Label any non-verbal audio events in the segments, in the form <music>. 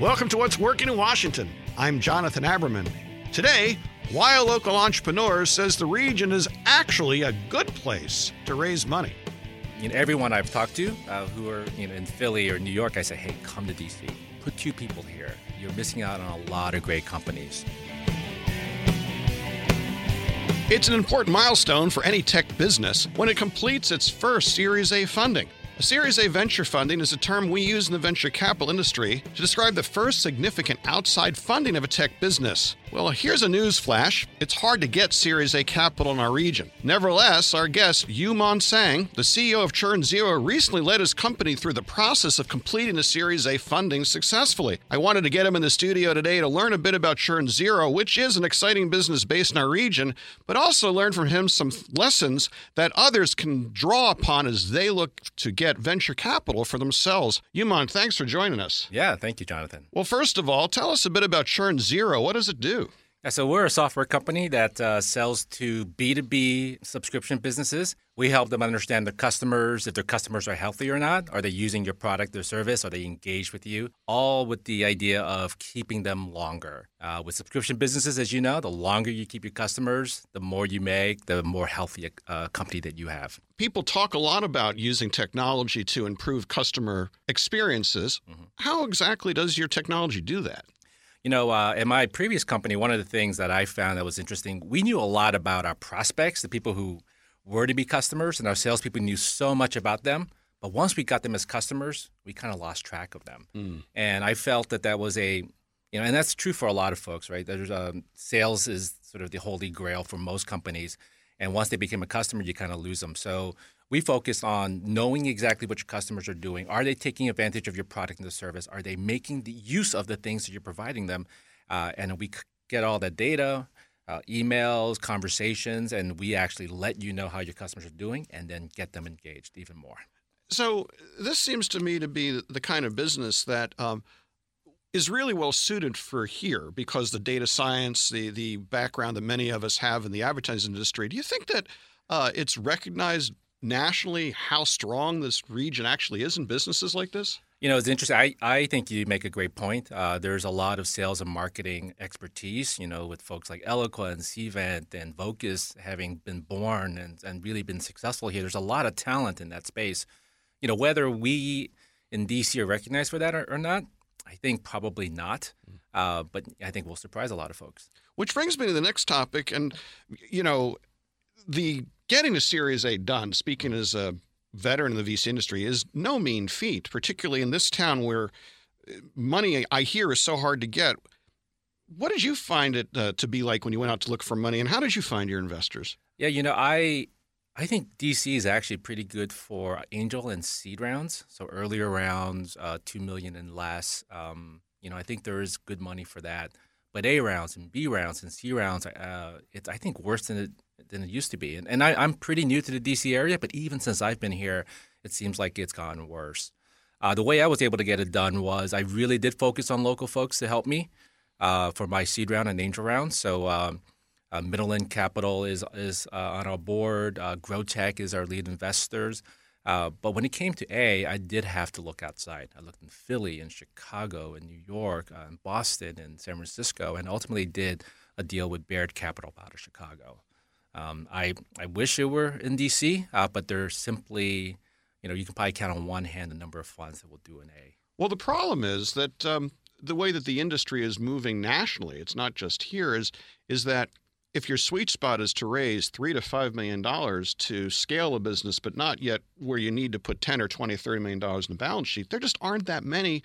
Welcome to What's Working in Washington. I'm Jonathan Aberman. Today, why a local entrepreneur says the region is actually a good place to raise money. You know, everyone I've talked to uh, who are you know, in Philly or New York, I say, hey, come to DC. Put two people here. You're missing out on a lot of great companies. It's an important milestone for any tech business when it completes its first Series A funding. Series A venture funding is a term we use in the venture capital industry to describe the first significant outside funding of a tech business. Well, here's a news flash. It's hard to get Series A capital in our region. Nevertheless, our guest, You Mon Tsang, the CEO of ChurnZero, recently led his company through the process of completing a Series A funding successfully. I wanted to get him in the studio today to learn a bit about ChurnZero, which is an exciting business based in our region, but also learn from him some lessons that others can draw upon as they look to get venture capital for themselves. You Mon, thanks for joining us. Yeah, thank you, Jonathan. Well, first of all, tell us a bit about ChurnZero. What does it do? Yeah, so we're a software company that uh, sells to B2B subscription businesses. We help them understand their customers, if their customers are healthy or not. Are they using your product or service? Are they engaged with you? All with the idea of keeping them longer. Uh, with subscription businesses, as you know, the longer you keep your customers, the more you make, the more healthy uh, company that you have. People talk a lot about using technology to improve customer experiences. Mm-hmm. How exactly does your technology do that? You know, uh, in my previous company, one of the things that I found that was interesting, we knew a lot about our prospects, the people who were to be customers, and our salespeople knew so much about them. But once we got them as customers, we kind of lost track of them. Mm. And I felt that that was a, you know, and that's true for a lot of folks, right? There's um, sales is sort of the holy grail for most companies, and once they become a customer, you kind of lose them. So we focus on knowing exactly what your customers are doing. Are they taking advantage of your product and the service? Are they making the use of the things that you're providing them? Uh, and we get all that data, uh, emails, conversations, and we actually let you know how your customers are doing and then get them engaged even more. So this seems to me to be the kind of business that um, is really well suited for here because the data science, the the background that many of us have in the advertising industry. Do you think that uh, it's recognized nationally how strong this region actually is in businesses like this? You know, it's interesting. I, I think you make a great point. Uh, there's a lot of sales and marketing expertise, you know, with folks like Eloqua and Cvent and Vocus having been born and, and really been successful here. There's a lot of talent in that space. You know, whether we in DC are recognized for that or, or not, I think probably not. Mm. Uh, but I think we'll surprise a lot of folks. Which brings me to the next topic. And, you know, the getting a Series A done, speaking as a veteran in the VC industry, is no mean feat, particularly in this town where uh, money I hear is so hard to get. What did you find it uh, to be like when you went out to look for money, and how did you find your investors? Yeah, you know, I I think DC is actually pretty good for angel and seed rounds. So earlier rounds, uh, two million and less. Um, you know, I think there is good money for that. But A rounds and B rounds and C rounds, uh, it's I think worse than it than it used to be. And, and I, am pretty new to the DC area, but even since I've been here, it seems like it's gotten worse. Uh, the way I was able to get it done was I really did focus on local folks to help me uh, for my seed round and angel round. So um, uh, Middleland Capital is is uh, on our board. Uh, Grotech is our lead investors. Uh, but when it came to A, I did have to look outside. I looked in Philly and Chicago and New York uh, and Boston and San Francisco, and ultimately did a deal with Baird Capital out of Chicago. Um, I I wish it were in DC, uh, but there's simply, you know, you can probably count on one hand the number of funds that will do an A. Well, the problem is that um, the way that the industry is moving nationally, it's not just here, is is that if your sweet spot is to raise three to five million dollars to scale a business, but not yet where you need to put 10 or 20, 30 million dollars in the balance sheet, there just aren't that many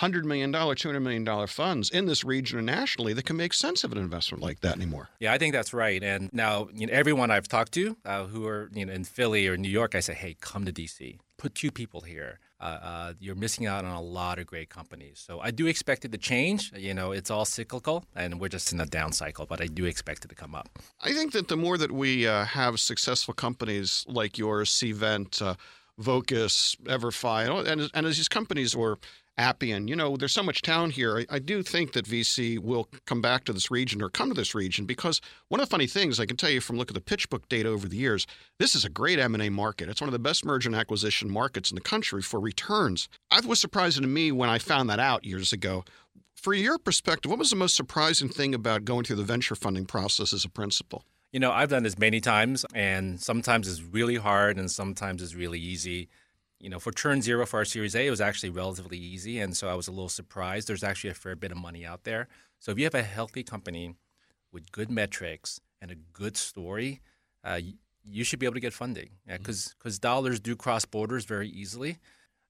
$100 million, $200 million funds in this region or nationally that can make sense of an investment like that anymore. Yeah, I think that's right. And now, you know, everyone I've talked to uh, who are you know, in Philly or New York, I say, hey, come to DC. Put two people here. Uh, uh, you're missing out on a lot of great companies. So I do expect it to change. You know, it's all cyclical, and we're just in a down cycle, but I do expect it to come up. I think that the more that we uh, have successful companies like yours, Cvent, uh, Vocus, EverFi, and, and as these companies or Appian. You know, there's so much town here. I, I, do think that VC will come back to this region or come to this region because one of the funny things I can tell you from look at the PitchBook data over the years, this is a great M&A market. It's one of the best merger and acquisition markets in the country for returns. I was surprising to me when I found that out years ago. for your perspective, what was the most surprising thing about going through the venture funding process as a principal? You know, I've done this many times, and sometimes it's really hard, and sometimes it's really easy. You know, for ChurnZero for our Series A, it was actually relatively easy, and so I was a little surprised. There's actually a fair bit of money out there. So if you have a healthy company with good metrics and a good story, uh, you should be able to get funding because yeah, because dollars do cross borders very easily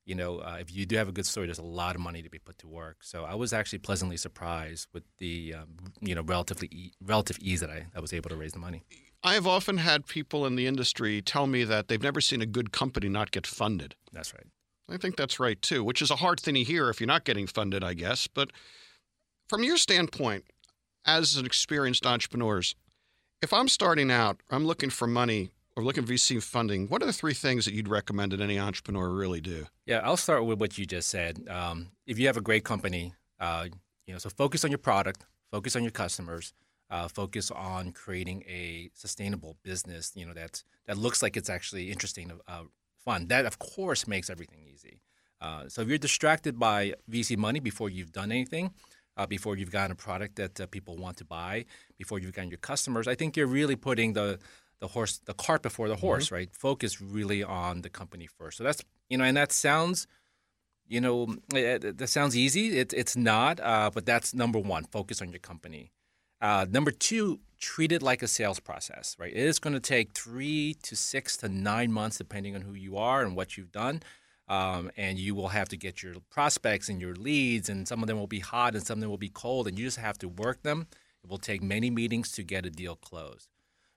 you know, uh, if you do have a good story, there's a lot of money to be put to work. So I was actually pleasantly surprised with the, um, you know, relatively e- relative ease that I, I was able to raise the money. I have often had people in the industry tell me that they've never seen a good company not get funded. That's right. I think that's right too, which is a hard thing to hear if you're not getting funded, I guess. But from your standpoint, as an experienced entrepreneurs, if I'm starting out, I'm looking for money or looking for VC funding, what are the three things that you'd recommend that any entrepreneur really do? Yeah, I'll start with what you just said. Um, if you have a great company, uh, you know, so focus on your product, focus on your customers, uh, focus on creating a sustainable business. You know, that that looks like it's actually interesting, uh, fun. That of course makes everything easy. Uh, so if you're distracted by VC money before you've done anything, uh, before you've gotten a product that uh, people want to buy, before you've gotten your customers, I think you're really putting the the horse, the cart before the mm-hmm. horse, mm-hmm. right? Focus really on the company first. So that's you know, and that sounds, you know, that sounds easy. It, it's not, uh, but that's number one. Focus on your company. Uh, number two, treat it like a sales process, right? It is going to take three to six to nine months, depending on who you are and what you've done. Um, and you will have to get your prospects and your leads, and some of them will be hot and some of them will be cold, and you just have to work them. It will take many meetings to get a deal closed.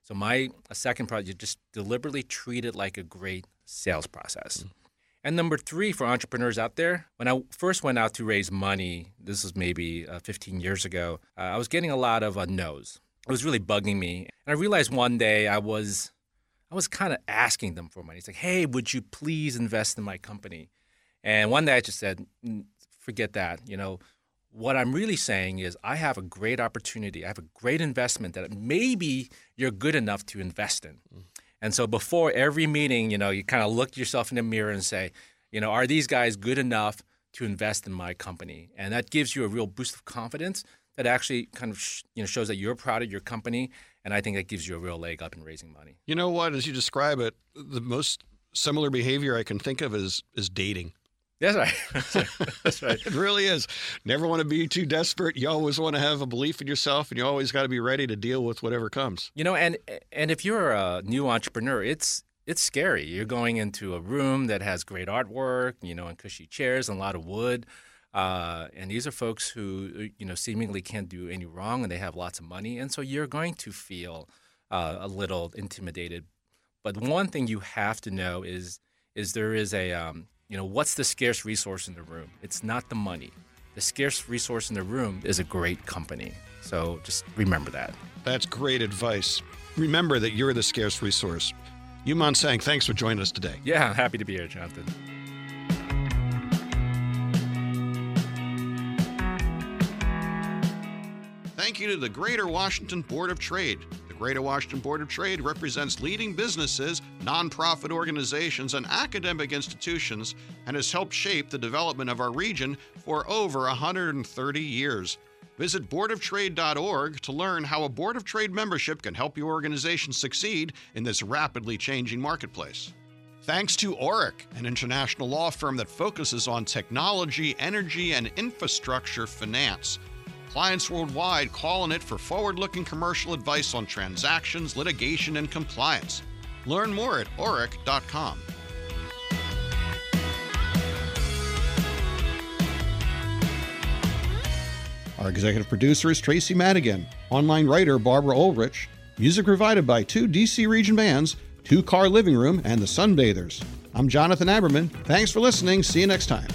So my second project, just deliberately treat it like a great sales process. Mm-hmm. And number three, for entrepreneurs out there, when I first went out to raise money, this was maybe uh, 15 years ago, uh, I was getting a lot of uh, no's. It was really bugging me, and I realized one day I was, I was kind of asking them for money. It's like, hey, would you please invest in my company? And one day I just said, forget that. You know, what I'm really saying is, I have a great opportunity. I have a great investment that maybe you're good enough to invest in. Mm. And so before every meeting, you know, you kind of look yourself in the mirror and say, you know, are these guys good enough to invest in my company? And that gives you a real boost of confidence that actually kind of sh- you know shows that you're proud of your company, and I think that gives you a real leg up in raising money. You know what? As you describe it, the most similar behavior I can think of is is dating. <laughs> That's right. That's right. it really is. Never want to be too desperate. You always want to have a belief in yourself, and you always got to be ready to deal with whatever comes. You know, and and if you're a new entrepreneur, it's it's scary. You're going into a room that has great artwork, you know, and cushy chairs and a lot of wood. Uh, and these are folks who, you know, seemingly can't do any wrong, and they have lots of money, and so you're going to feel uh, a little intimidated. But one thing you have to know is is there is a um, you know, what's the scarce resource in the room? It's not the money. The scarce resource in the room is a great company. So just remember that. That's great advice. Remember that you're the scarce resource. You Mon Tsang, thanks for joining us today. Yeah, happy to be here, Jonathan. Thank you to the Greater Washington Board of Trade. Greater Washington Board of Trade represents leading businesses, nonprofit organizations, and academic institutions and has helped shape the development of our region for over 130 years. Visit boardoftrade.org to learn how a Board of Trade membership can help your organization succeed in this rapidly changing marketplace. Thanks to Orrick, an international law firm that focuses on technology, energy, and infrastructure finance. Clients worldwide call on it for forward looking commercial advice on transactions, litigation, and compliance. Learn more at orrick.com. Our executive producer is Tracy Madigan, online writer Barbara Ulrich, music provided by two DC region bands, Two Car Living Room, and the Sunbathers. I'm Jonathan Aberman. Thanks for listening. See you next time.